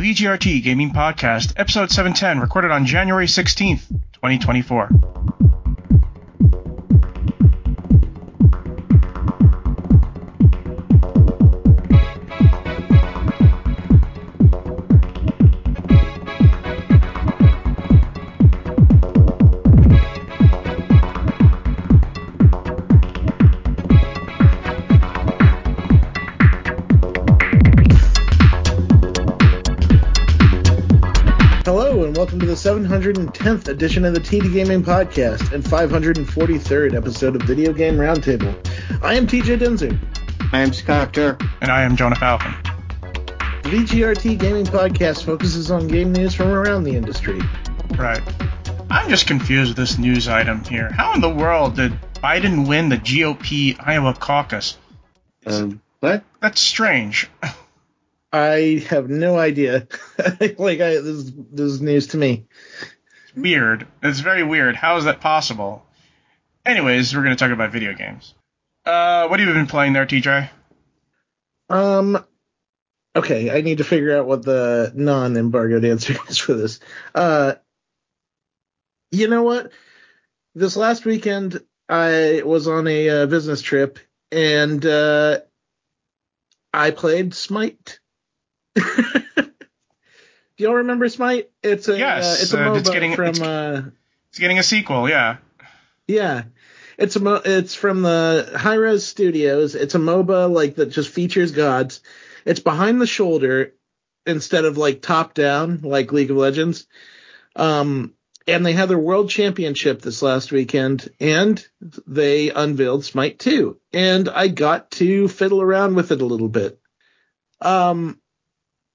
VGRT Gaming Podcast, episode 710, recorded on January 16th, 2024. Edition of the TD Gaming Podcast and 543rd episode of Video Game Roundtable. I am TJ Denzer. I am Scott Durr. And I am Jonah Falcon. The VGRT Gaming Podcast focuses on game news from around the industry. Right. I'm just confused with this news item here. How in the world did Biden win the GOP Iowa caucus? Um, what? That's strange. I have no idea. like I, this, this is news to me. Weird. It's very weird. How is that possible? Anyways, we're going to talk about video games. Uh, what have you been playing there, TJ? Um. Okay, I need to figure out what the non-embargoed answer is for this. Uh, you know what? This last weekend, I was on a uh, business trip, and uh, I played Smite. Do y'all remember Smite? It's a Yes, uh, it's a uh, MOBA it's getting- from it's- uh, It's getting a sequel, yeah. yeah. It's a mo- it's from the Hi-Rez Studios. It's a MOBA like that just features gods. It's behind the shoulder instead of like top down like League of Legends. Um and they had their world championship this last weekend and they unveiled Smite 2 and I got to fiddle around with it a little bit. Um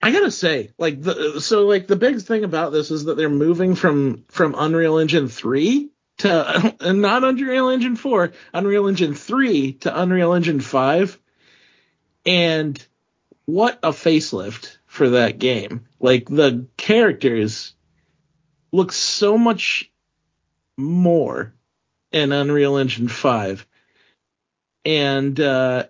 I gotta say, like the so like the big thing about this is that they're moving from from Unreal Engine three to and not Unreal Engine four, Unreal Engine three to Unreal Engine five, and what a facelift for that game! Like the characters look so much more in Unreal Engine five, and uh,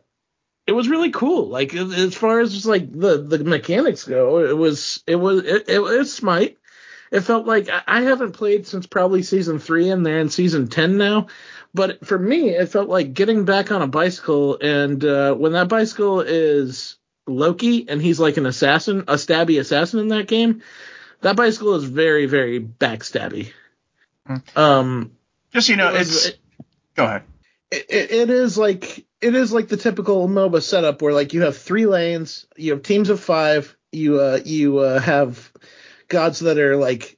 it was really cool. Like as far as just like the the mechanics go, it was it was it, it was Smite. It felt like I- haven't played since probably season three, and they're in season ten now. But for me, it felt like getting back on a bicycle, and uh, when that bicycle is Loki, and he's like an assassin, a stabby assassin in that game, that bicycle is very very backstabby. Hmm. Um, Just so you know, it was- it's. Go ahead. it, it it is like it is like the typical MOBA setup where like you have three lanes, you have teams of five, you uh you uh, have gods that are like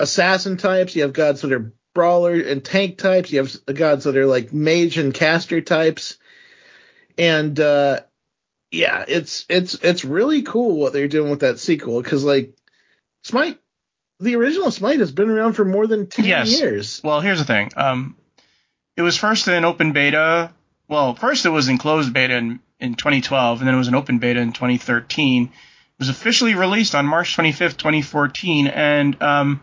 assassin types, you have gods that are brawler and tank types, you have gods that are like mage and caster types, and uh yeah, it's it's it's really cool what they're doing with that sequel because like Smite, the original Smite has been around for more than ten Yes. years. Well, here's the thing. Um, it was first in open beta. Well, first it was in closed beta in, in 2012, and then it was in open beta in 2013. It was officially released on March 25th, 2014, and um,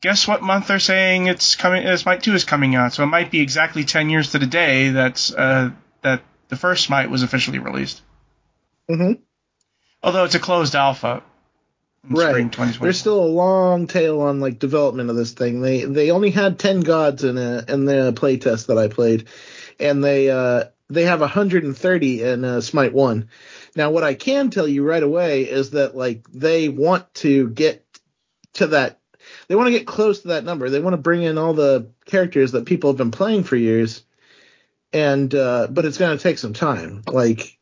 guess what month they're saying it's coming? Uh, Smite 2 is coming out, so it might be exactly 10 years to the day that's uh, that the first Smite was officially released. Mm-hmm. Although it's a closed alpha. Right. There's still a long tail on like development of this thing. They they only had ten gods in a in the playtest that I played, and they uh they have 130 in uh, Smite One. Now, what I can tell you right away is that like they want to get to that. They want to get close to that number. They want to bring in all the characters that people have been playing for years, and uh, but it's going to take some time. Like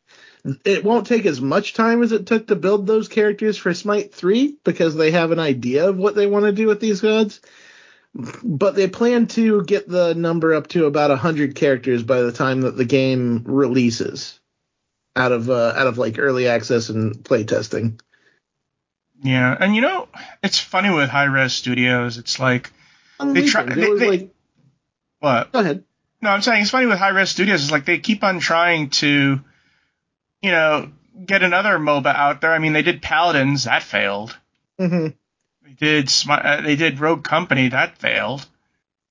it won't take as much time as it took to build those characters for Smite 3 because they have an idea of what they want to do with these gods. But they plan to get the number up to about 100 characters by the time that the game releases out of uh, out of like early access and playtesting. Yeah, and you know, it's funny with Hi-Rez Studios. It's like They try- they- they- like what? go ahead. No, I'm saying it's funny with Hi-Rez Studios. It's like they keep on trying to, you know, get another MOBA out there. I mean, they did Paladins, that failed. Mm hmm They did uh, they did Rogue Company, that failed.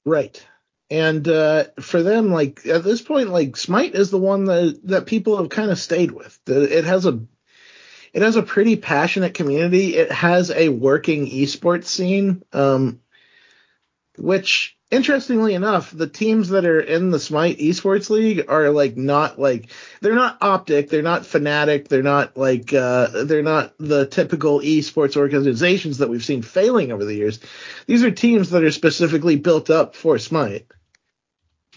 Right. And uh, for them, like at this point, like Smite is the one that that people have kind of stayed with. It has a it has a pretty passionate community. It has a working esports scene, um, which interestingly enough, the teams that are in the Smite Esports League are like not like they're not Optic, they're not Fnatic, they're not like uh, they're not the typical esports organizations that we've seen failing over the years. These are teams that are specifically built up for Smite.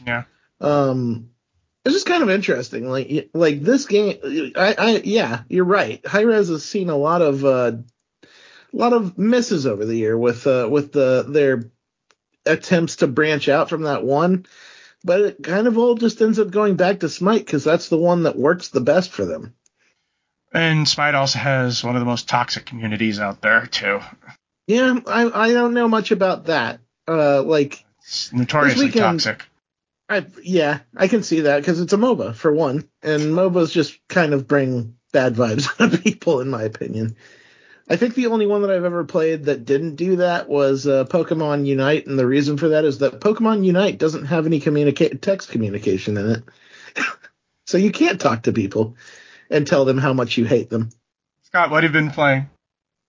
Yeah. Um, it's just kind of interesting. Like like this game, I, I yeah, you're right. Hi-Rez has seen a lot of uh, a lot of misses over the year with uh, with the their attempts to branch out from that one, but it kind of all just ends up going back to Smite because that's the one that works the best for them. And Smite also has one of the most toxic communities out there too. Yeah, I I don't know much about that. Uh, like It's notoriously toxic. I yeah, I can see that because it's a MOBA for one, and MOBAs just kind of bring bad vibes out of people, in my opinion. I think the only one that I've ever played that didn't do that was uh, Pokemon Unite, and the reason for that is that Pokemon Unite doesn't have any communica- text communication in it, so you can't talk to people and tell them how much you hate them. Scott, what have you been playing?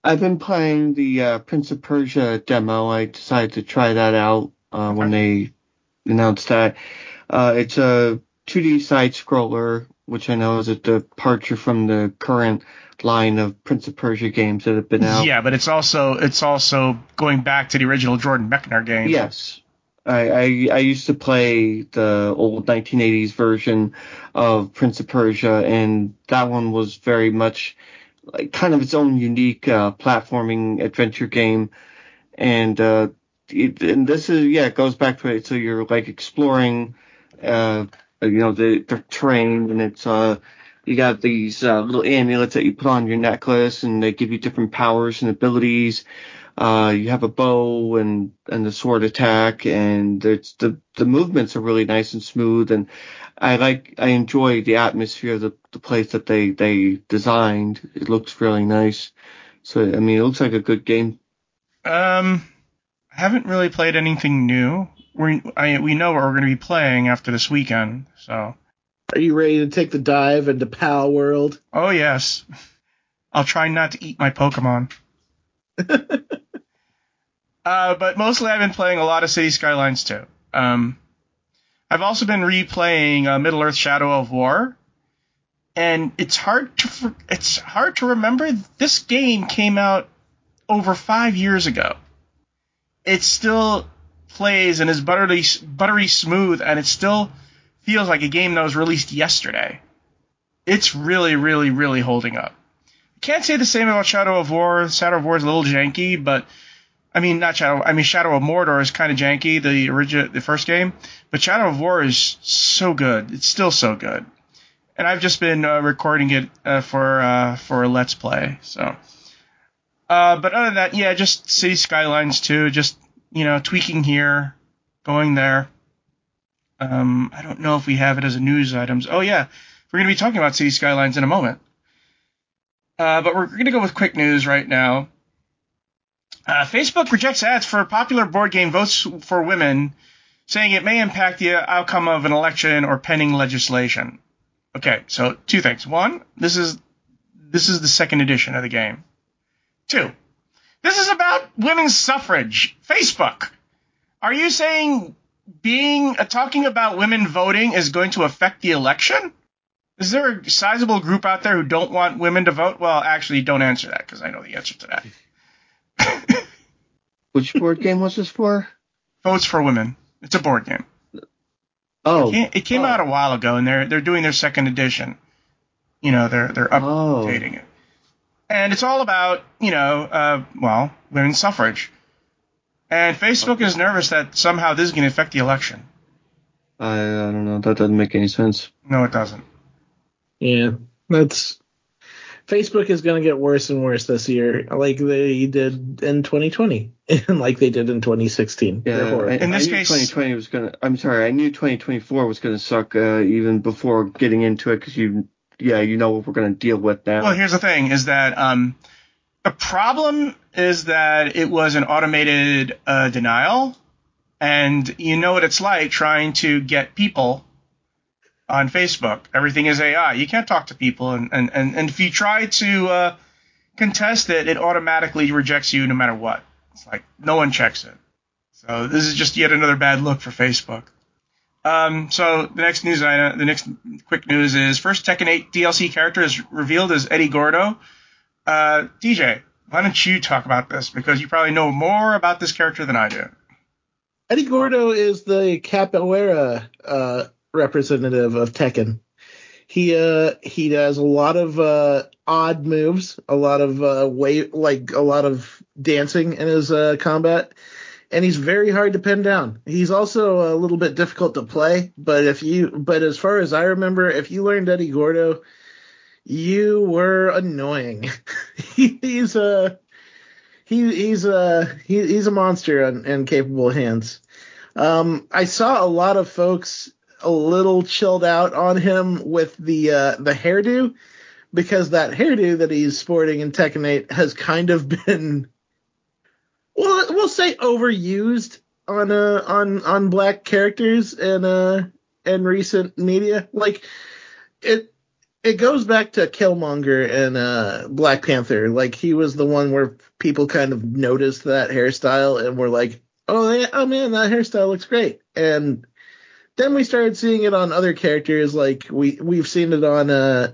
I've been playing the uh, Prince of Persia demo. I decided to try that out uh, when they announced that. Uh, it's a 2D side scroller, which I know is a departure from the current line of Prince of Persia games that have been out. Yeah, but it's also it's also going back to the original Jordan Mechner game. Yes. I, I I used to play the old 1980s version of Prince of Persia, and that one was very much like kind of its own unique uh, platforming adventure game. And uh, it, and this is yeah, it goes back to it. So you're like exploring, uh, you know, the, the terrain, and it's uh, you got these uh, little amulets that you put on your necklace, and they give you different powers and abilities. Uh, you have a bow and and the sword attack, and it's the the movements are really nice and smooth, and I like I enjoy the atmosphere of the the place that they they designed. It looks really nice. So I mean, it looks like a good game. Um, I haven't really played anything new. We I we know what we're going to be playing after this weekend. So, Are you ready to take the dive into Palworld? oh yes, I'll try not to eat my Pokemon. uh, but mostly I've been playing a lot of City Skylines 2. Um, I've also been replaying uh, Middle Earth: Shadow of War, and it's hard to it's hard to remember. This game came out over five years ago. It still plays and is buttery buttery smooth, and it still feels like a game that was released yesterday. It's really, really, really holding up. I can't say the same about Shadow of War. Shadow of War is a little janky, but I mean not Shadow. I mean Shadow of Mordor is kind of janky, the original, the first game, but Shadow of War is so good. It's still so good, and I've just been uh, recording it uh, for uh, for a let's play. So, uh, but other than that, yeah, just City Skylines 2. Just you know, tweaking here, going there. Um, I don't know if we have it as a news items. Oh yeah, we're going to be talking about City Skylines in a moment. Uh, but we're going to go with quick news right now. Uh, Facebook rejects ads for popular board game Votes for Women, saying it may impact the outcome of an election or pending legislation. Okay, so two things. One, this is this is the second edition of the game. Two, this is about women's suffrage. Facebook, are you saying being uh, talking about women voting is going to affect the election? Is there a sizable group out there who don't want women to vote? Well, actually, don't answer that because I know the answer to that. Which board game was this for? Votes for Women. It's a board game. Oh, It it came Oh. out a while ago, and they're they're doing their second edition. You know, they're they're Oh. updating it, and it's all about you know, uh, well, women's suffrage. And Facebook is nervous that somehow this is going to affect the election. I, I don't know. That doesn't make any sense. No, it doesn't. Yeah, that's Facebook is going to get worse and worse this year, like they did in 2020 and like they did in 2016. Yeah. I, In this I knew case- 2020 was gonna. I'm sorry, I knew 2024 was gonna suck uh, even before getting into it because you, yeah, you know what we're gonna deal with now. Well, here's the thing: is that um, the problem is that it was an automated uh, denial, and you know what it's like trying to get people on Facebook. Everything is AI. You can't talk to people, and and and, and if you try to uh, contest it, it automatically rejects you no matter what. It's like no one checks it. So this is just yet another bad look for Facebook. Um, so the next news item, the next quick news is first Tekken 8 DLC character is revealed as Eddie Gordo. Uh, TJ, why don't you talk about this because you probably know more about this character than I do. Eddie Gordo is the capoeira uh, representative of Tekken. He uh he does a lot of uh odd moves, a lot of uh like a lot of dancing in his uh combat and he's very hard to pin down. He's also a little bit difficult to play, but if you but as far as I remember, if you learned Eddie Gordo, you were annoying. he's a he, he's a he, he's a monster in capable hands. Um, I saw a lot of folks a little chilled out on him with the uh, the hairdo because that hairdo that he's sporting in Tekken 8 has kind of been well we'll say overused on uh on on black characters in uh in recent media like it it goes back to Killmonger and uh Black Panther. Like he was the one where people kind of noticed that hairstyle and were like oh oh man that hairstyle looks great. And then we started seeing it on other characters. Like we we've seen it on uh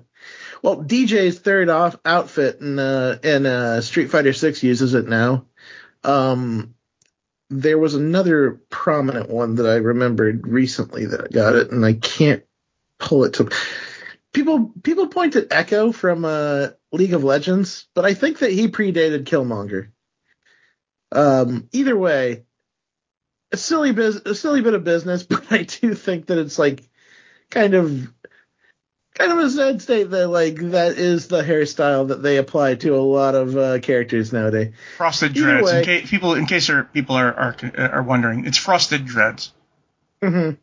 well Dee Jay's third off outfit in uh in uh Street Fighter 6 uses it now. Um, there was another prominent one that I remembered recently that got it, and I can't pull it to. People people point at Ekko from uh, League of Legends, but I think that he predated Killmonger. Um, either way, a silly biz- a silly bit of business, but I do think that it's like kind of kind of a sad state that like that is the hairstyle that they apply to a lot of uh, characters nowadays. Frosted dreads. In case people, in case are, people are, are are wondering, it's frosted dreads. Mm-hmm.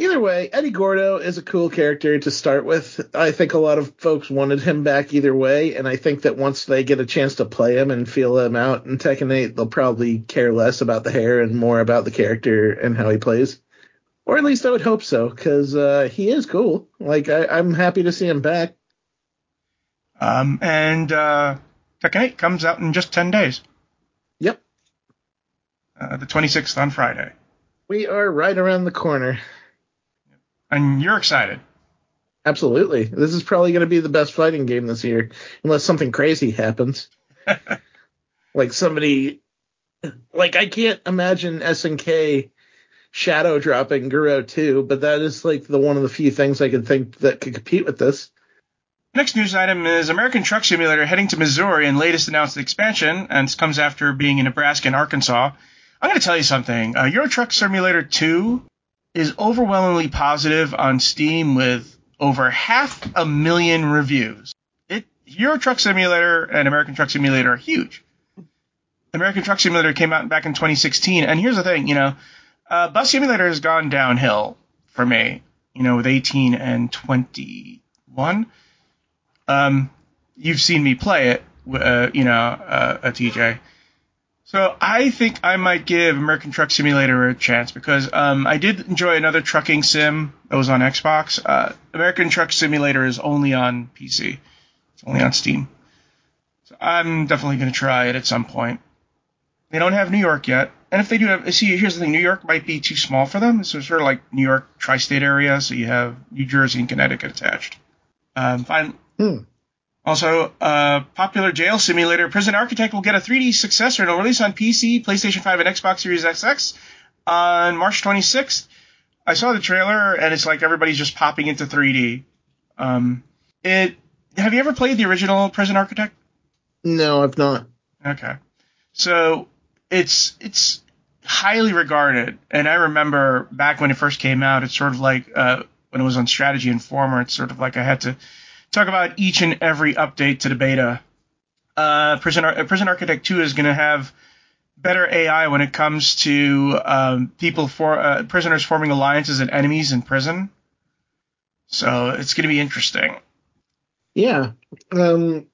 Either way, Eddie Gordo is a cool character to start with. I think a lot of folks wanted him back either way, and I think that once they get a chance to play him and feel him out in Tekken 8, they'll probably care less about the hair and more about the character and how he plays or at least I would hope so, because uh, he is cool. Like I, am happy to see him back. Um, and uh, Tekken 8 comes out in just 10 days. Yep. Uh, the 26th on Friday. We are right around the corner. And you're excited. Absolutely. This is probably going to be the best fighting game this year, unless something crazy happens. like somebody, like I can't imagine SNK shadow dropping Garou 2, but that is like the one of the few things I could think that could compete with this. Next news item is American Truck Simulator heading to Missouri in latest announced expansion, and this comes after being in Nebraska and Arkansas. I'm going to tell you something. Uh, Euro Truck Simulator 2 is overwhelmingly positive on Steam with over half a million reviews. It Euro Truck Simulator and American Truck Simulator are huge. American Truck Simulator came out back in 2016, and here's the thing, you know, uh, Bus Simulator has gone downhill for me, you know, with 18 and 21. Um, you've seen me play it, uh, you know, uh, a TJ. So I think I might give American Truck Simulator a chance because um, I did enjoy another trucking sim that was on Xbox. Uh, American Truck Simulator is only on PC. It's only on Steam. So I'm definitely going to try it at some point. They don't have New York yet. And if they do have, see, here's the thing: New York might be too small for them. So it's sort of like New York tri-state area. So you have New Jersey and Connecticut attached. Um, fine. Hmm. Also, uh, popular jail simulator Prison Architect will get a 3D successor and will release on PC, PlayStation 5, and Xbox Series XX on March 26th. I saw the trailer and it's like everybody's just popping into 3D. Um, it. Have you ever played the original Prison Architect? No, I've not. Okay. So it's it's highly regarded, and I remember back when it first came out, it's sort of like uh, when it was on Strategy Informer, it's sort of like I had to talk about each and every update to the beta. Uh, Prison, Ar- Prison Architect 2 is going to have better AI when it comes to um, people for uh, prisoners forming alliances and enemies in prison. So it's going to be interesting. Yeah. Um,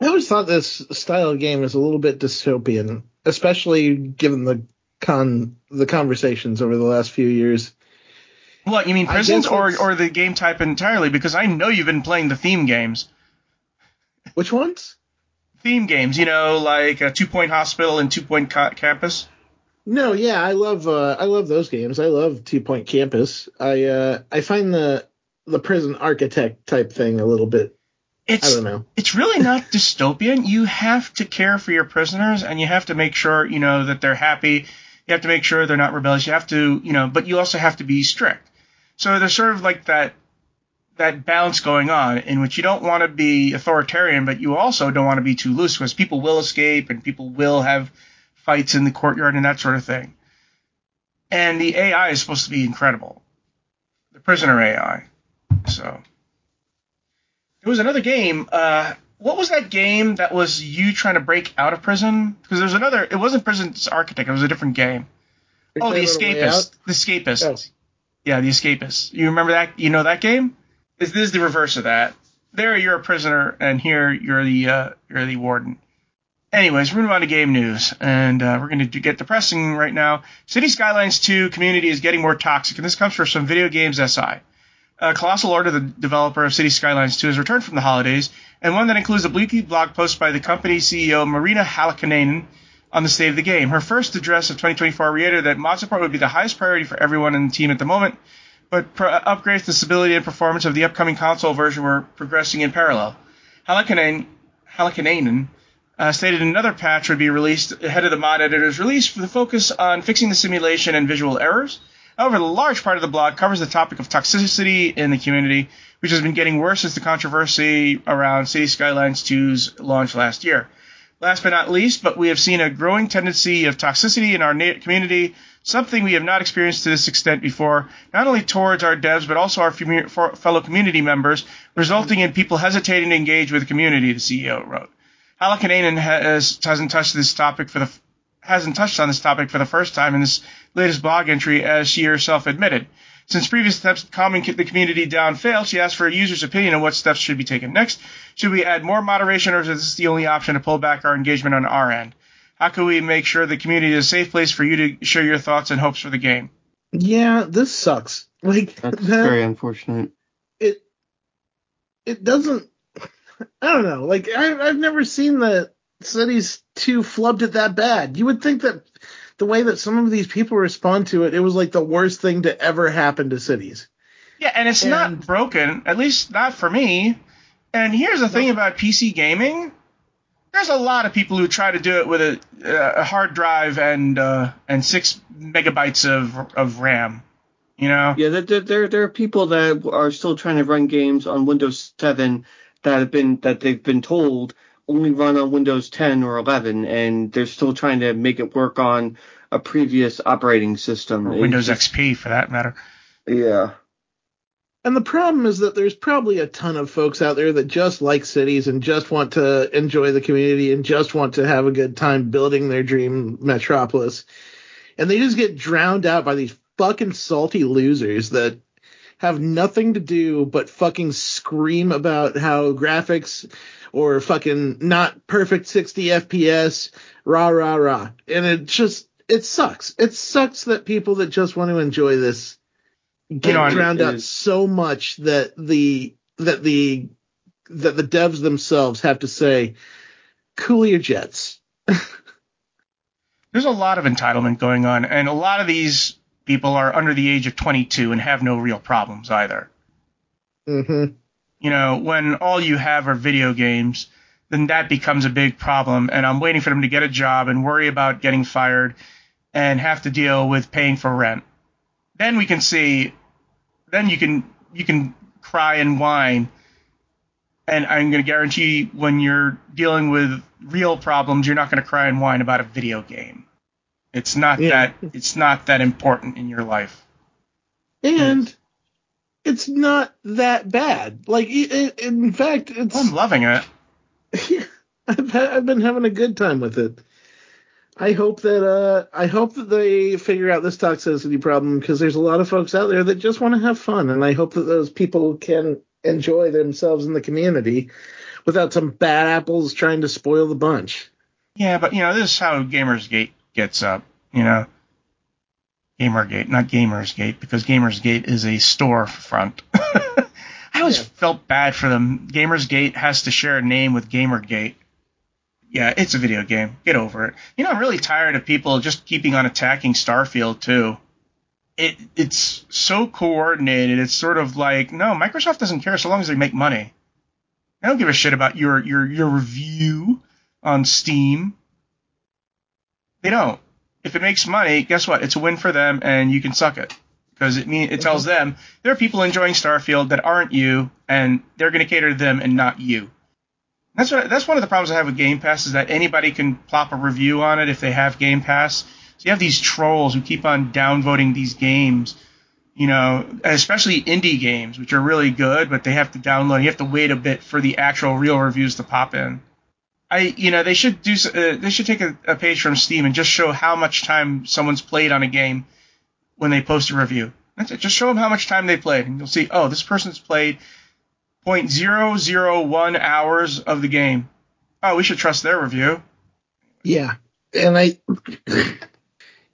I always thought this style of game is a little bit dystopian especially given the con the conversations over the last few years. What you mean, prisons or or the game type entirely? Because I know you've been playing the theme games. Which ones? Theme games, you know, like uh, Two Point Hospital and Two Point Ca- Campus. No, yeah, I love uh, I love those games. I love Two Point Campus. I uh, I find the the prison architect type thing a little bit. It's, I don't know. it's really not dystopian. You have to care for your prisoners, and you have to make sure you know that they're happy. You have to make sure they're not rebellious. You have to, you know, but you also have to be strict. So there's sort of like that that balance going on in which you don't want to be authoritarian, but you also don't want to be too loose because people will escape and people will have fights in the courtyard and that sort of thing. And the AI is supposed to be incredible, the prisoner AI. So there was another game. Uh, what was that game that was you trying to break out of prison? Because there's another. It wasn't Prison's Architect. It was a different game. You're Oh, the talking about a way Escapist. The Escapist. Oh. Yeah, the Escapist. You remember that? You know that game? This, this is the reverse of that. There, you're a prisoner, and here you're the uh, you're the warden. Anyways, we're moving on to game news, and uh, we're going to get depressing right now. City Skylines 2 community is getting more toxic, and this comes from some video games SI. Uh, Colossal Order, the developer of City Skylines 2, has returned from the holidays, and one that includes a bleaky blog post by the company CEO Mariina Hallikainen on the state of the game. Her first address of 2024 reiterated that mod support would be the highest priority for everyone in the team at the moment, but pro- upgrades to stability and performance of the upcoming console version were progressing in parallel. Hallikainen uh, stated another patch would be released ahead of the mod editor's release for the focus on fixing the simulation and visual errors. However, the large part of the blog covers the topic of toxicity in the community, which has been getting worse since the controversy around City Skylines 2's launch last year. Last but not least, but we have seen a growing tendency of toxicity in our community, something we have not experienced to this extent before, not only towards our devs, but also our fellow community members, resulting in people hesitating to engage with the community, the CEO wrote. Hallikainen has, hasn't touched this topic for the hasn't touched on this topic for the first time in this latest blog entry, as she herself admitted. Since previous steps to calming the community down failed, she asked for a user's opinion on what steps should be taken next. Should we add more moderation, or is this the only option to pull back our engagement on our end? How can we make sure the community is a safe place for you to share your thoughts and hopes for the game? Yeah, this sucks. Like That's that, very unfortunate. it it doesn't. I don't know. Like I, I've never seen the cities two flubbed it that bad. You would think that the way that some of these people respond to it, it was like the worst thing to ever happen to cities. Yeah, and it's And- not broken, at least not for me. And here's the thing about PC gaming: there's a lot of people who try to do it with a, a hard drive and uh, and six megabytes of of RAM. You know, Yeah, there, there, there, there are people that are still trying to run games on Windows 7 that have been that they've been told only run on Windows 10 or 11, and they're still trying to make it work on a previous operating system. or Windows just- XP for that matter. Yeah. And the problem is that there's probably a ton of folks out there that just like cities and just want to enjoy the community and just want to have a good time building their dream metropolis. And they just get drowned out by these fucking salty losers that have nothing to do but fucking scream about how graphics or fucking not perfect 60 FPS, rah, rah, rah. And it just, it sucks. It sucks that people that just want to enjoy this get know, drowned out so much that the that the that the devs themselves have to say, "Cool your jets." There's a lot of entitlement going on, and a lot of these people are under the age of 22 and have no real problems either. hmm you know, when all you have are video games, then that becomes a big problem. And I'm waiting for them to get a job and worry about getting fired and have to deal with paying for rent. Then we can see, then you can you can cry and whine. And I'm going to guarantee when you're dealing with real problems, you're not going to cry and whine about a video game. It's not Yeah. that it's not that important in your life. And it's not that bad. Like, i i in fact, it's I'm loving it. I've ha- I've been having a good time with it. I hope that uh I hope that they figure out this toxicity problem because there's a lot of folks out there that just want to have fun, and I hope that those people can enjoy themselves in the community without some bad apples trying to spoil the bunch. Yeah, but you know, this is how Gamersgate gets up. You know, Gamergate, not Gamersgate, because Gamersgate is a storefront. I always Yeah. felt bad for them. Gamersgate has to share a name with Gamergate. Yeah, it's a video game. Get over it. You know, I'm really tired of people just keeping on attacking Starfield too. It it's so coordinated. It's sort of like no, Microsoft doesn't care so long as they make money. I don't give a shit about your your your review on Steam. They don't. If it makes money, guess what? It's a win for them, and you can suck it because it mean it mm-hmm. tells them there are people enjoying Starfield that aren't you, and they're going to cater to them and not you. That's what that's one of the problems I have with Game Pass is that anybody can plop a review on it if they have Game Pass. So you have these trolls who keep on downvoting these games, you know, especially indie games, which are really good, but they have to download. You have to wait a bit for the actual real reviews to pop in. I, you know, they should do. Uh, they should take a, a page from Steam and just show how much time someone's played on a game when they post a review. That's it. Just show them how much time they played, and you'll see. Oh, this person's played 0.001 hours of the game. Oh, we should trust their review. Yeah, and I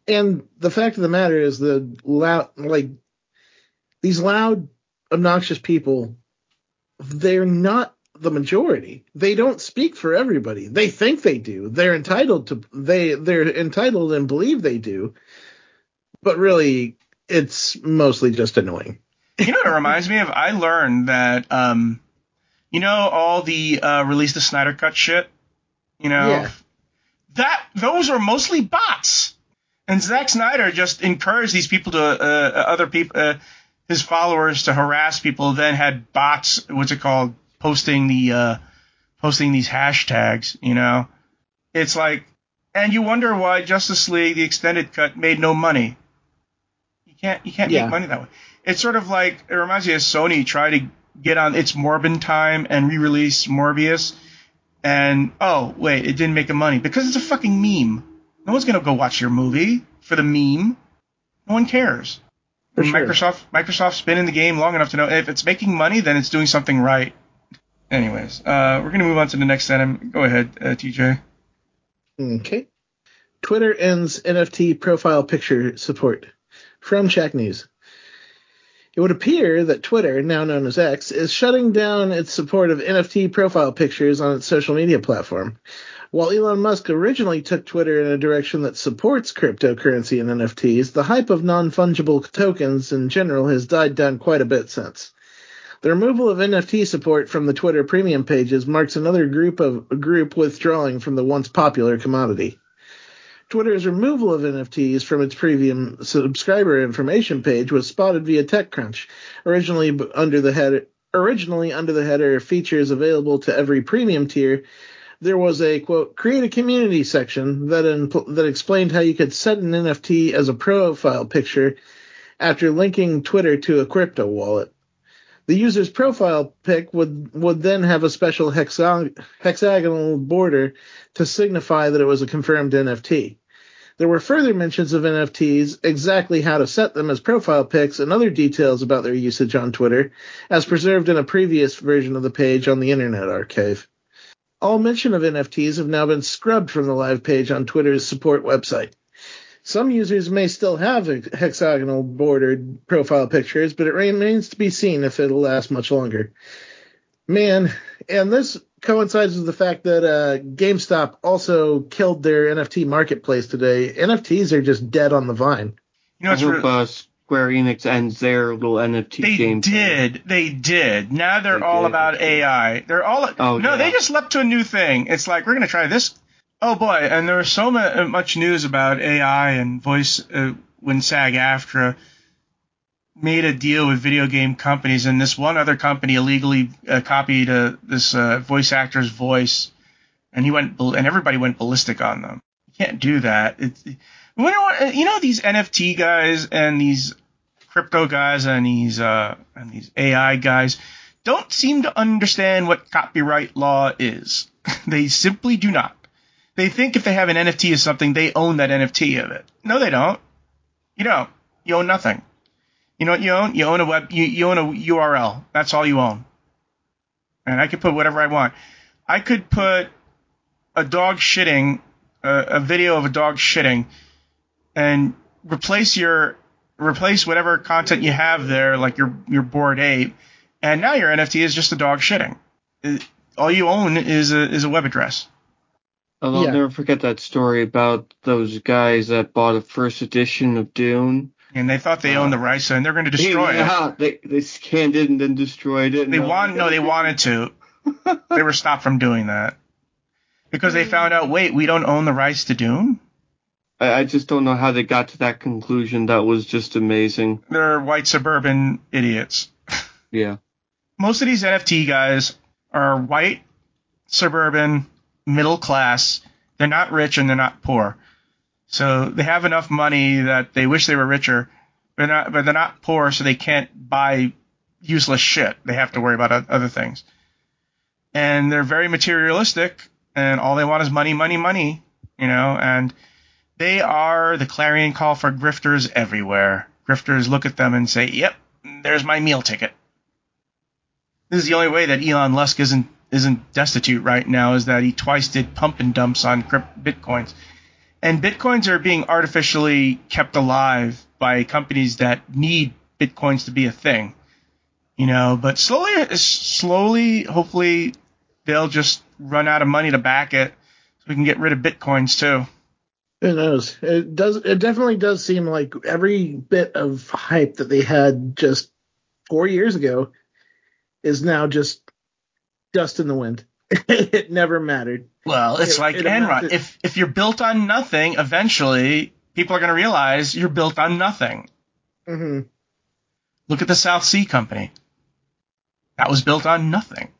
and the fact of the matter is the loud like these loud obnoxious people they're not the majority they don't speak for everybody they think they do they're entitled to they they're entitled and believe they do but really it's mostly just annoying You know what it reminds me of? I learned that, um, you know, all the uh, release the Snyder Cut shit. You know, Yeah. that those are mostly bots. And Zack Snyder just encouraged these people to uh, other people, uh, his followers to harass people. Then had bots, what's it called, posting the uh, posting these hashtags. You know, it's like, and you wonder why Justice League the extended cut made no money. You can't you can't Yeah. make money that way. It's sort of like it reminds me of Sony tried to get on its Morbin time and re-release Morbius, and oh wait, it didn't make the money because it's a fucking meme. No one's gonna go watch your movie for the meme. No one cares. Sure. Microsoft Microsoft's been in the game long enough to know if it's making money, then it's doing something right. Anyways, uh, we're gonna move on to the next item. Go ahead, uh, TJ. Okay. Twitter ends NFT profile picture support. From Shacknews. It would appear that Twitter, now known as X, is shutting down its support of NFT profile pictures on its social media platform. While Elon Musk originally took Twitter in a direction that supports cryptocurrency and NFTs, the hype of non-fungible tokens in general has died down quite a bit since. The removal of NFT support from the Twitter premium pages marks another group of group withdrawing from the once popular commodity. Twitter's removal of NFTs from its premium subscriber information page was spotted via TechCrunch, originally under the header originally under the header features available to every premium tier. There was a quote create a community section that impl- that explained how you could set an NFT as a profile picture after linking Twitter to a crypto wallet. The user's profile pic would would then have a special hexag- hexagonal border to signify that it was a confirmed NFT. There were further mentions of NFTs, exactly how to set them as profile pics, and other details about their usage on Twitter, as preserved in a previous version of the page on the Internet Archive. All mention of NFTs have now been scrubbed from the live page on Twitter's support website. Some users may still have hexagonal bordered profile pictures, but it remains to be seen if it'll last much longer. Man, and this coincides with the fact that uh, GameStop also killed their NFT marketplace today. NFTs are just dead on the vine. You know, I it's hope re- uh, Square Enix ends their little NFT They game. did. They did. Now they're They all did, about actually. AI. They're all. Oh, no, yeah. they just leapt to a new thing. It's like we're gonna try this. Oh boy! And there was so much news about AI and voice uh, when SAG-AFTRA made a deal with video game companies, and this one other company illegally uh, copied uh, this uh, voice actor's voice, and he went and everybody went ballistic on them. You can't do that. You know what? You know these NFT guys and these crypto guys and these uh, and these AI guys don't seem to understand what copyright law is. they simply do not. They think if they have an NFT of something, they own that NFT of it. No, they don't. You don't. You own nothing. You know what you own? You own a web. You, you own a URL. That's all you own. And I could put whatever I want. I could put a dog shitting, uh, a video of a dog shitting, and replace your replace whatever content you have there, like your your bored ape, and now your NFT is just a dog shitting. All you own is a is a web address. I'll Yeah. never forget that story about those guys that bought a first edition of Dune. And they thought they owned the rights and they're going to destroy it. yeah, They, they scanned it and then destroyed it. They and- want no, they wanted to. They were stopped from doing that because they found out. Wait, we don't own the rights to Dune. I, I just don't know how they got to that conclusion. That was just amazing. They're white suburban idiots. Yeah. Most of these NFT guys are white, suburban, middle class. They're not rich and they're not poor. So they have enough money that they wish they were richer, but not, but they're not poor, so they can't buy useless shit. They have to worry about other things. And they're very materialistic, and all they want is money, money, money, you know, and they are the clarion call for grifters everywhere. Grifters look at them and say, yep, there's my meal ticket. This is the only way that Elon Musk isn't isn't destitute right now is that he twice did pump and dumps on bitcoins. And bitcoins are being artificially kept alive by companies that need bitcoins to be a thing. You know, but slowly slowly hopefully they'll just run out of money to back it so we can get rid of bitcoins too. Who knows? It does. It definitely does seem like every bit of hype that they had just four years ago is now just dust in the wind. it never mattered. Well, it's It- like it Enron. If if you're built on nothing, eventually people are going to realize you're built on nothing. hmm Look at the South Sea Company. That was built on nothing.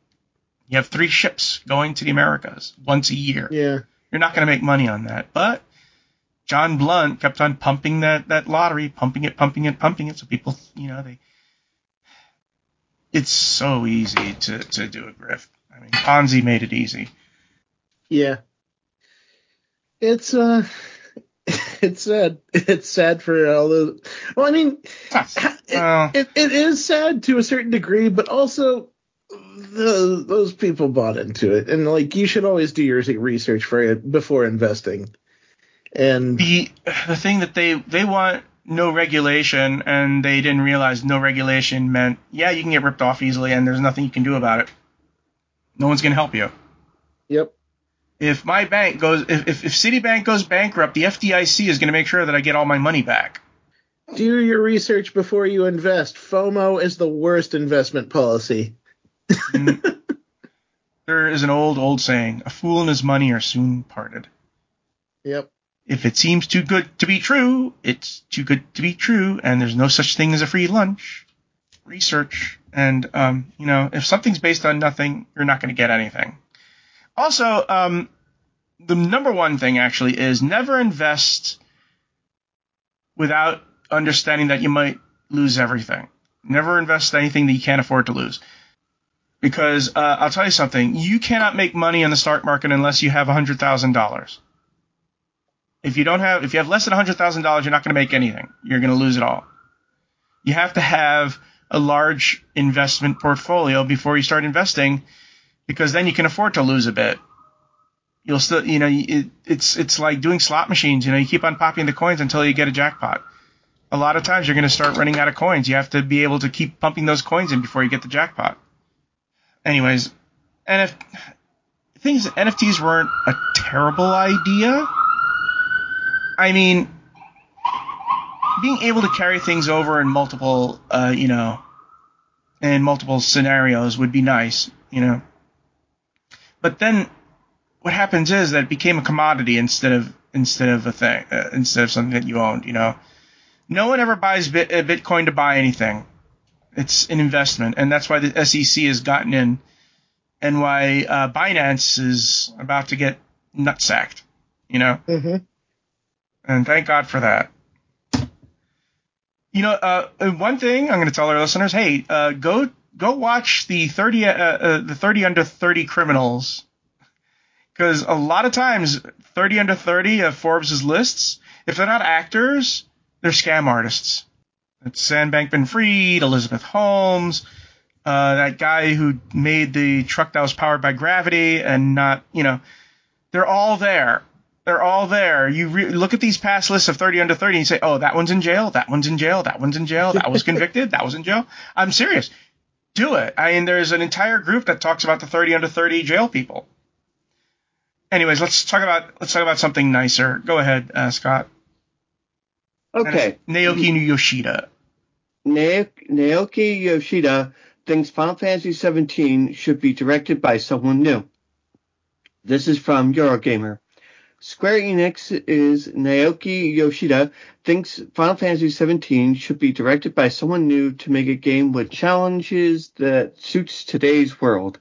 You have three ships going to the Americas once a year. Yeah. You're not going to make money on that. But John Blunt kept on pumping that, that lottery, pumping it, pumping it, pumping it. So people, you know, they. It's so easy to, to do a grift. I mean, Ponzi made it easy. Yeah. It's uh it's sad. It's sad for all those well, I mean it, Well, it, it is sad to a certain degree, but also the, those people bought into it. And like you should always do your research for it before investing. And the the thing that they they want no regulation and they didn't realize no regulation meant yeah you can get ripped off easily and there's nothing you can do about it no one's going to help you yep. if my bank goes if, if, if citibank goes bankrupt the fdic is going to make sure that i get all my money back Do your research before you invest. FOMO is the worst investment policy. Mm. there is an old old saying a fool and his money are soon parted Yep. If it seems too good to be true it's too good to be true and there's no such thing as a free lunch. Research and um, you know if something's based on nothing you're not going to get anything. Also um, the number one thing actually is never invest without understanding that you might lose everything. Never invest anything that you can't afford to lose. Because uh, i'll tell you something. You cannot make money in the stock market unless you have $100000 if you don't have if you have less than $100000 you're not going to make anything. You're going to lose it all. You have to have a large investment portfolio before you start investing because then you can afford to lose a bit. You'll still you know it, it's it's like doing slot machines you know you keep on popping the coins until you get a jackpot. A lot of times you're going to start running out of coins. You have to be able to keep pumping those coins in before you get the jackpot. Anyways things nfts weren't a terrible idea i mean being able to carry things over in multiple uh, you know in multiple scenarios would be nice you know. But then what happens is that it became a commodity instead of instead of a thing uh, instead of something that you owned you know. No one ever buys bit, uh, bitcoin to buy anything. It's an investment and that's why the sec has gotten in and why uh, binance is about to get nutsacked you know. Hmm and thank God for that. You know, uh, uh, one thing I'm going to tell our listeners: Hey, uh, go go watch the thirty uh, uh, the thirty under thirty criminals, because a lot of times thirty under thirty of Forbes' lists, if they're not actors, they're scam artists. It's Sam Bankman-Fried, Elizabeth Holmes, uh, that guy who made the truck that was powered by gravity, and not you know, they're all there They're all there. You re- look at these past lists of 30 under 30 and you say, oh, that one's in jail, that one's in jail, that one's in jail, that was convicted, that was in jail. I'm serious. Do it. I mean, there's an entire group that talks about the 30 under 30 jail people. Anyways, let's talk about let's talk about something nicer. Go ahead, uh, Scott. Okay. Naoki Yoshida. Na- Naoki Yoshida thinks Final Fantasy XVII should be directed by someone new. This is from Eurogamer. Square Enix is Naoki Yoshida thinks Final Fantasy XVII should be directed by someone new to make a game with challenges that suits today's world.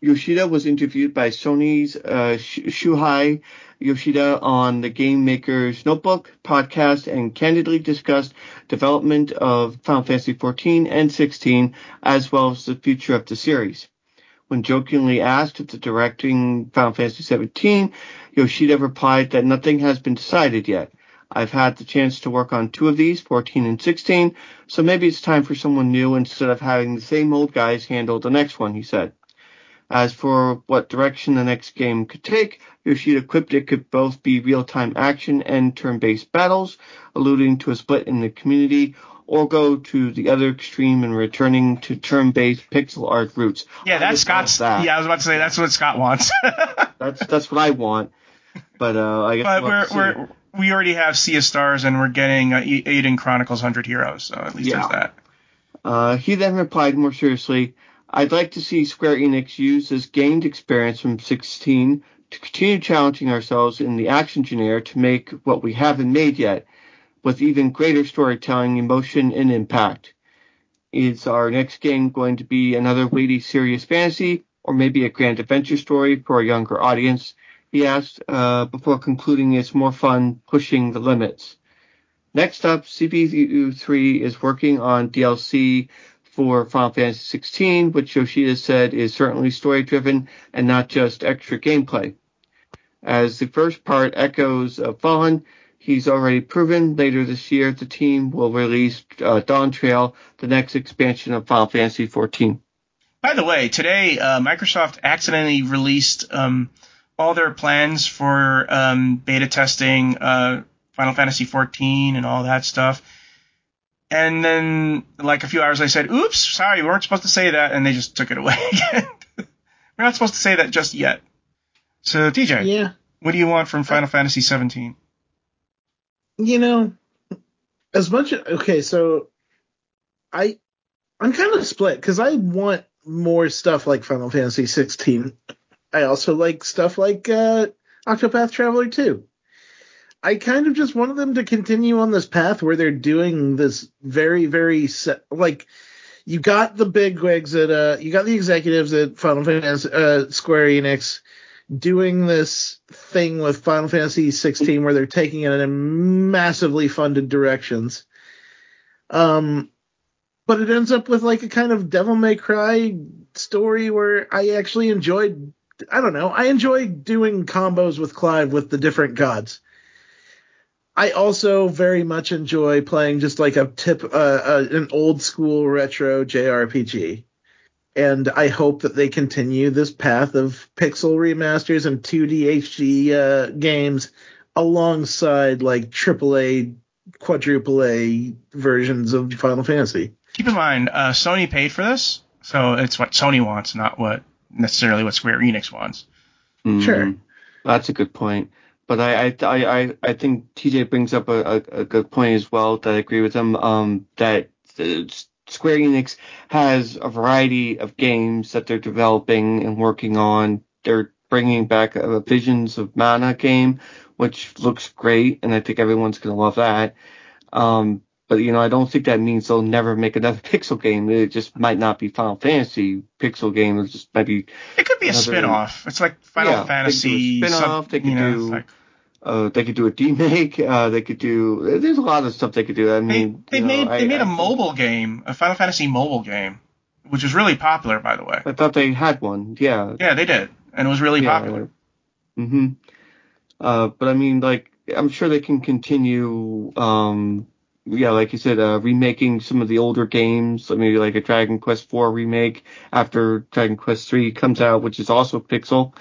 Yoshida was interviewed by Sony's uh, Shuhei Yoshida on the Game Maker's Notebook podcast and candidly discussed development of Final Fantasy XIV and 16 as well as the future of the series. When jokingly asked if the directing Final Fantasy XVII, Yoshida replied that nothing has been decided yet. I've had the chance to work on two of these, 14 and 16, so maybe it's time for someone new instead of having the same old guys handle the next one, he said. As for what direction the next game could take, Yoshida quipped it could both be real-time action and turn-based battles, alluding to a split in the community, or go to the other extreme and returning to turn-based pixel art roots. Yeah, that's Scott's. That. Yeah, I was about to say that's what Scott wants. that's that's what I want. But uh, I guess but we're, we're we already have Sea of Stars and we're getting uh, Eiyuden Chronicles Hundred Heroes, so at least yeah. there's that. Uh, he then replied more seriously, I'd like to see Square Enix use this gained experience from 16 to continue challenging ourselves in the action genre to make what we haven't made yet, with even greater storytelling, emotion, and impact. Is our next game going to be another weighty, serious fantasy, or maybe a grand adventure story for a younger audience? He asked uh, before concluding it's more fun pushing the limits. Next up, CBU3 is working on DLC for Final Fantasy XVI, which Yoshida said is certainly story driven and not just extra gameplay. As the first part echoes of Fallen, he's already proven later this year the team will release uh, Dawntrail, the next expansion of Final Fantasy XIV. By the way, today uh, Microsoft accidentally released um, all their plans for um, beta testing uh, Final Fantasy XIV and all that stuff. And then, like a few hours, I said, "Oops, sorry, we weren't supposed to say that," and they just took it away again. We're not supposed to say that just yet. So, TJ, yeah, what do you want from Final Fantasy 17? You know, as much okay, so I I'm kind of split because I want more stuff like Final Fantasy 16. I also like stuff like uh, Octopath Traveler 2. I kind of just wanted them to continue on this path where they're doing this very, very like you got the big wigs at uh, you got the executives at Final Fantasy uh, Square Enix doing this thing with Final Fantasy 16 where they're taking it in massively funded directions. Um, but it ends up with like a kind of Devil May Cry story where I actually enjoyed. I don't know. I enjoy doing combos with Clive with the different gods. I also very much enjoy playing just like a tip, uh, uh, an old school retro JRPG and I hope that they continue this path of pixel remasters and 2D HD uh, games alongside like AAA, quadruple A versions of Final Fantasy. Keep in mind, uh, Sony paid for this, so it's what Sony wants, not what necessarily what Square Enix wants. Mm-hmm. Sure, that's a good point. But I I I I think TJ brings up a, a, a good point as well that I agree with him. Um, that Square Enix has a variety of games that they're developing and working on. They're bringing back a Visions of Mana game, which looks great, and I think everyone's going to love that. Um, but you know, I don't think that means they'll never make another Pixel game. It just might not be Final Fantasy Pixel game. It just might be. It could be another, a spin-off. It's like Final yeah, Fantasy. They could do a spin-off. Sub, they could know, do. Like, uh, they could do a remake. Uh, they could do. There's a lot of stuff they could do. I mean, they, they made know, they I, made a mobile game, a Final Fantasy mobile game, which was really popular, by the way. I thought they had one. Yeah. Yeah, they did, and it was really yeah, popular. Mm-hmm. Uh, but I mean, like, I'm sure they can continue. Um, yeah, like you said, uh, remaking some of the older games, maybe like a Dragon Quest IV remake after Dragon Quest III comes out, which is also Pixel.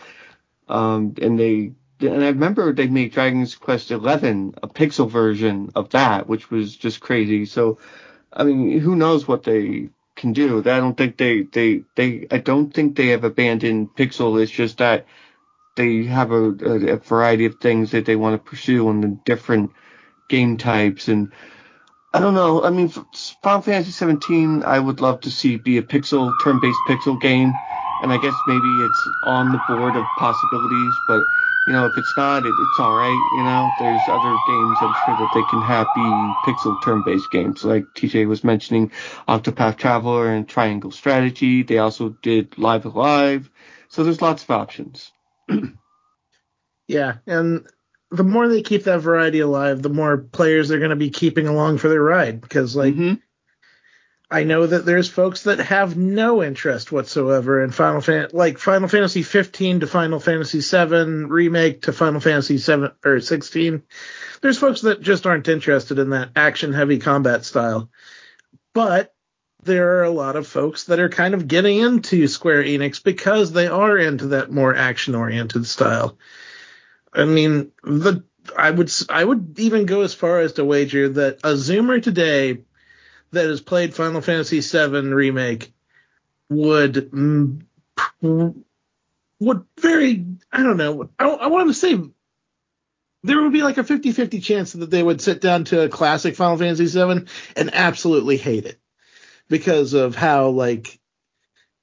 Um, and they and I remember they made Dragon Quest XI a pixel version of that, which was just crazy. So, I mean, who knows what they can do? I don't think they they they I don't think they have abandoned pixel. It's just that they have a, a, a variety of things that they want to pursue and the different game types and I don't know. I mean, Final Fantasy 17, I would love to see be a pixel, turn-based pixel game, and I guess maybe it's on the board of possibilities. But you know, if it's not, it, it's all right. You know, there's other games I'm sure that they can have be pixel turn-based games, like TJ was mentioning, Octopath Traveler and Triangle Strategy. They also did Live A Live, so there's lots of options. yeah, and the more they keep that variety alive, the more players they're going to be keeping along for their ride. Because like, mm-hmm. I know that there's folks that have no interest whatsoever in Final Fan, like Final Fantasy 15 to Final Fantasy 7 remake to Final Fantasy 7 or 16. There's folks that just aren't interested in that action heavy combat style. But there are a lot of folks that are kind of getting into Square Enix because they are into that more action oriented style. I mean, the I would I would even go as far as to wager that a Zoomer today that has played Final Fantasy VII remake would would very I don't know I, I want to say there would be like a 50-50 chance that they would sit down to a classic Final Fantasy VII and absolutely hate it because of how like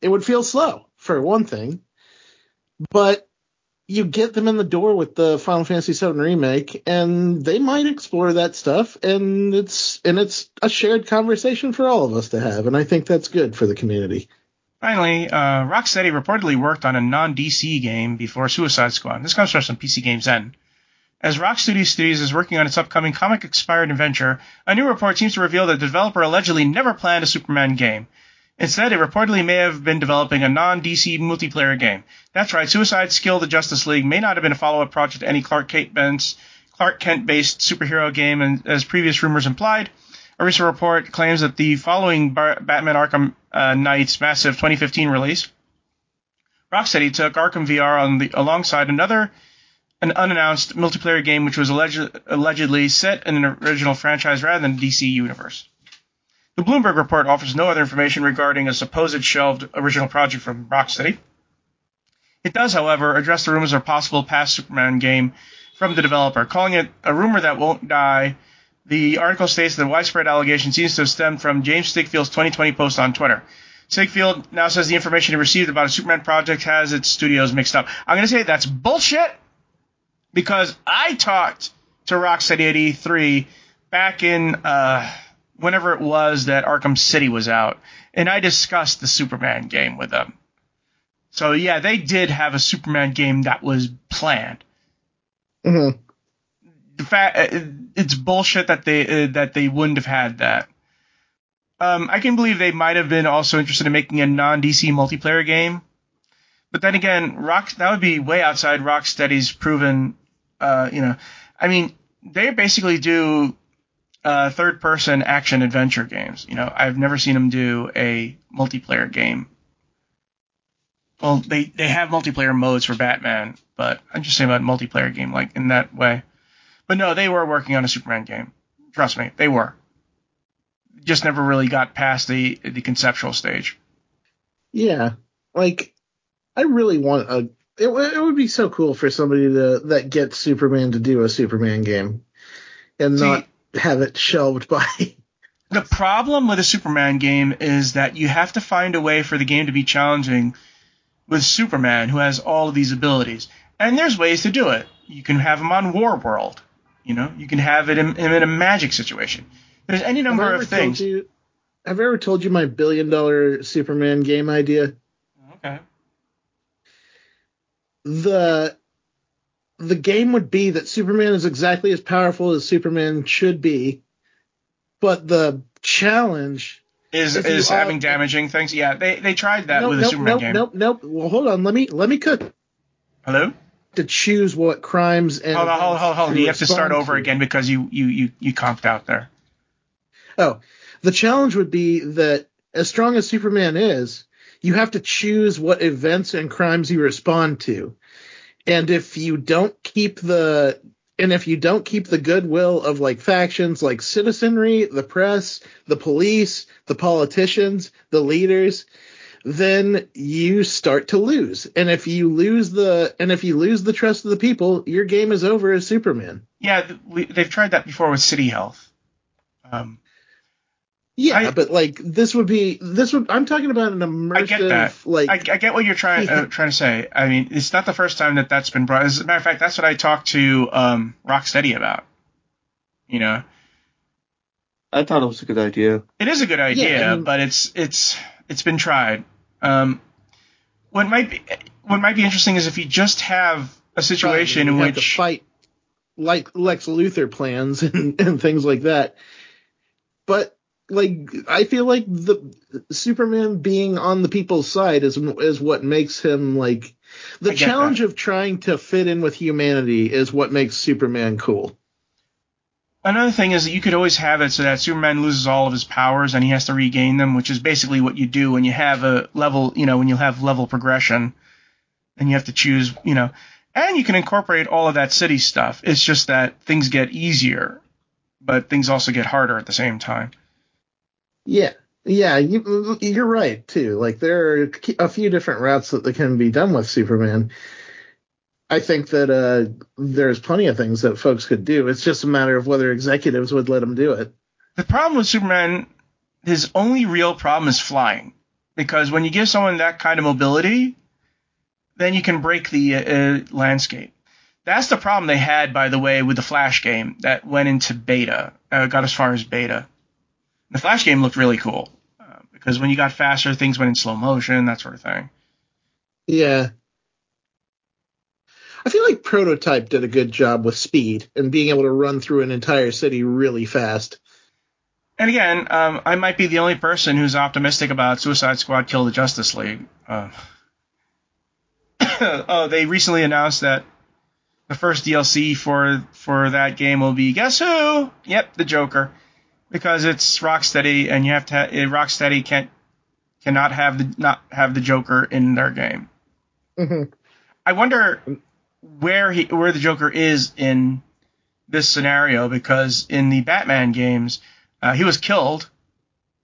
it would feel slow for one thing, but you get them in the door with the Final Fantasy VII remake, and they might explore that stuff, and it's and it's a shared conversation for all of us to have, and I think that's good for the community. Finally, uh, Rocksteady reportedly worked on a non-DC game before Suicide Squad. This comes from some PCGamesN. As Rocksteady Studios is working on its upcoming comic-inspired adventure, a new report seems to reveal that the developer allegedly never planned a Superman game. Instead, it reportedly may have been developing a non-DC multiplayer game. That's right, Suicide Skill the Justice League may not have been a follow-up project to any Clark Clark Kent-based superhero game, and as previous rumors implied, a recent report claims that the following Bar- Batman Arkham uh, Knight's massive 2015 release, Rocksteady took Arkham VR on the, alongside another an unannounced multiplayer game which was alleged, allegedly set in an original franchise rather than DC universe. The Bloomberg report offers no other information regarding a supposed shelved original project from Rocksteady. It does, however, address the rumors of a possible past Superman game from the developer, calling it a rumor that won't die. The article states that the widespread allegation seems to have stemmed from James Stigfield's 2020 post on Twitter. Stigfield now says the information he received about a Superman project has its studios mixed up. I'm going to say that's bullshit because I talked to Rocksteady at E3 back in uh, whenever it was that Arkham City was out, and I discussed the Superman game with them. So yeah, they did have a Superman game that was planned. Mm-hmm. The fact uh, it's bullshit that they uh, that they wouldn't have had that. Um, I can believe they might have been also interested in making a non DC multiplayer game, but then again, Rock that would be way outside Rocksteady's proven. Uh, you know, I mean, they basically do uh, third person action adventure games. You know, I've never seen them do a multiplayer game. Well, they, they have multiplayer modes for Batman, but I'm just saying about multiplayer game, like in that way. But no, they were working on a Superman game. Trust me, they were. Just never really got past the the conceptual stage. Yeah, like I really want a. It, it would be so cool for somebody to that gets Superman to do a Superman game, and See, not have it shelved by. the problem with a Superman game is that you have to find a way for the game to be challenging with Superman, who has all of these abilities. And there's ways to do it. You can have him on War World. You know, you can have it in, him in a magic situation. There's any number of things. You, have I ever told you my billion dollar Superman game idea? Okay. The the game would be that Superman is exactly as powerful as Superman should be, but the challenge is is having all, damaging things. Yeah, they they tried that nope, with nope, Superman nope, game. Nope, nope. Well, hold on. Let me let me cook. Hello. To choose what crimes and hold on, hold on, hold on. Hold on. You have to start over to. again because you you you you conked out there. Oh, the challenge would be that as strong as Superman is, you have to choose what events and crimes you respond to. And if you don't keep the and if you don't keep the goodwill of like factions like citizenry, the press, the police, the politicians, the leaders, then you start to lose. And if you lose the and if you lose the trust of the people, your game is over as Superman. Yeah, they've tried that before with City Health. Um, Yeah, I- but like this would be this would I'm talking about an immersive I get that. like I, I get what you're trying uh, trying to say. I mean, it's not the first time that that's been brought. As a matter of fact, that's what I talked to um, Rocksteady about. You know, I thought it was a good idea. it is a good idea, I mean- but it's it's it's been tried. Um, what might be what might be interesting is if you just have a situation in have to which fight like Lex Luthor plans and, and things like that. But like I feel like the Superman being on the people's side is is what makes him like the challenge of trying to fit in with humanity is what makes Superman cool. Another thing is that you could always have it so that Superman loses all of his powers and he has to regain them, which is basically what you do when you have a level, you know, when you have level progression, and you have to choose, you know, and you can incorporate all of that city stuff. It's just that things get easier, but things also get harder at the same time. Yeah. Yeah, you, you're right too. Like there are a few different routes that can be done with Superman. I think that uh, there's plenty of things that folks could do. It's just a matter of whether executives would let them do it. The problem with Superman, his only real problem is flying, because when you give someone that kind of mobility, then you can break the uh, landscape. That's the problem they had, by the way, with the Flash game that went into beta, uh, got as far as beta. The Flash game looked really cool uh, because when you got faster, things went in slow motion, that sort of thing. Yeah. I feel like Prototype did a good job with speed and being able to run through an entire city really fast. And again, um, I might be the only person who's optimistic about Suicide Squad Kill the Justice League. Uh, oh, they recently announced that the first DLC for for that game will be guess who? Yep, the Joker, because it's Rocksteady, and you have to ha- eh, Rocksteady can't cannot have the not have the Joker in their game. Mhm. I wonder where he where the Joker is in this scenario because in the Batman games uh, he was killed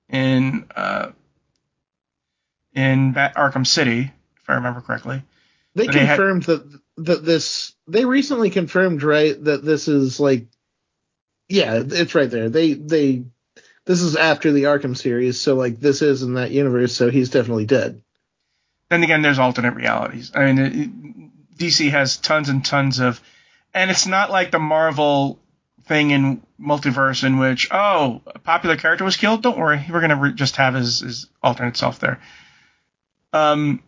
in uh, in Bat- Arkham City if I remember correctly. They But they had- confirmed that that this they recently confirmed right that this is like yeah, it's right there. They they this is after the Arkham series, so like this is in that universe, so he's definitely dead. Then again, there's alternate realities. I mean, it, DC has tons and tons of, and it's not like the Marvel thing in multiverse in which oh a popular character was killed. Don't worry, we're gonna re- just have his, his alternate self there. Um,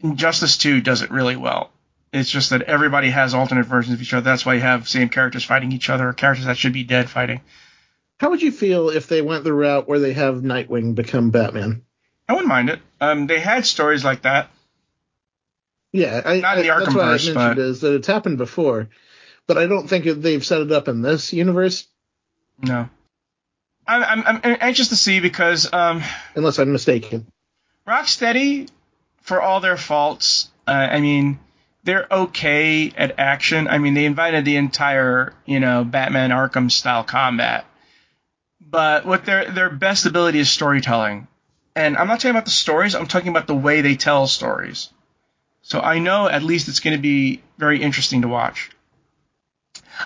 Injustice 2 does it really well. It's just that everybody has alternate versions of each other. That's why you have same characters fighting each other, or characters that should be dead fighting. How would you feel if they went the route where they have Nightwing become Batman? I wouldn't mind it. Um, they had stories like that. Yeah, I, Not in the I, that's I mentioned but- is that it's happened before, but I don't think they've set it up in this universe, No. I'm, I'm, I'm anxious to see because um, unless I'm mistaken. Rocksteady, for all their faults, uh, I mean, they're okay at action. I mean, they invited the entire, you know, Batman Arkham style combat. But what their their best ability is storytelling. And I'm not talking about the stories, I'm talking about the way they tell stories. So I know at least it's going to be very interesting to watch.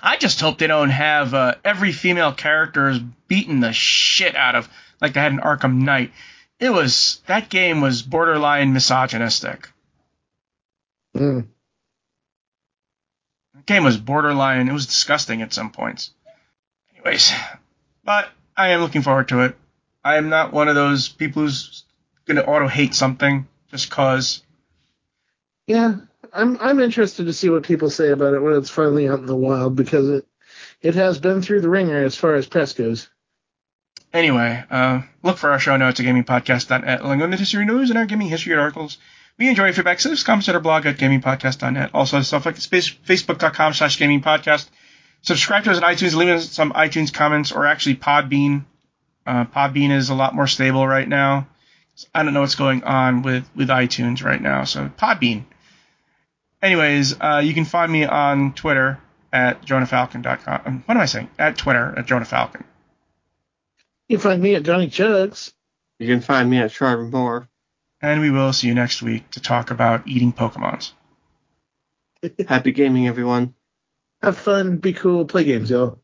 I just hope they don't have uh, every female character is beaten the shit out of like they had in Arkham Knight it was that game was borderline misogynistic. Mm. The game was borderline. It was disgusting at some points. Anyways, but I am looking forward to it. I am not one of those people who's gonna auto hate something just cause. Yeah, I'm I'm interested to see what people say about it when it's finally out in the wild because it it has been through the ringer as far as press goes. Anyway, uh, look for our show notes at gamingpodcast.net, along with the history news and our gaming history articles. We enjoy your feedback, so just comments at our blog at gamingpodcast.net. Also, stuff like space, facebook.com slash gamingpodcast. Subscribe to us on iTunes, leave us some iTunes comments, or actually Podbean. Uh, Podbean is a lot more stable right now. I don't know what's going on with, with iTunes right now, so Podbean. anyways, uh, you can find me on Twitter at jonahfalcon.com. Um, What am I saying? At Twitter at jonahfalcon. You can find me at Johnny Chugs. You can find me at Charter Moore. And we will see you next week to talk about eating Pokemons. Happy gaming, everyone. Have fun, be cool, play games, y'all.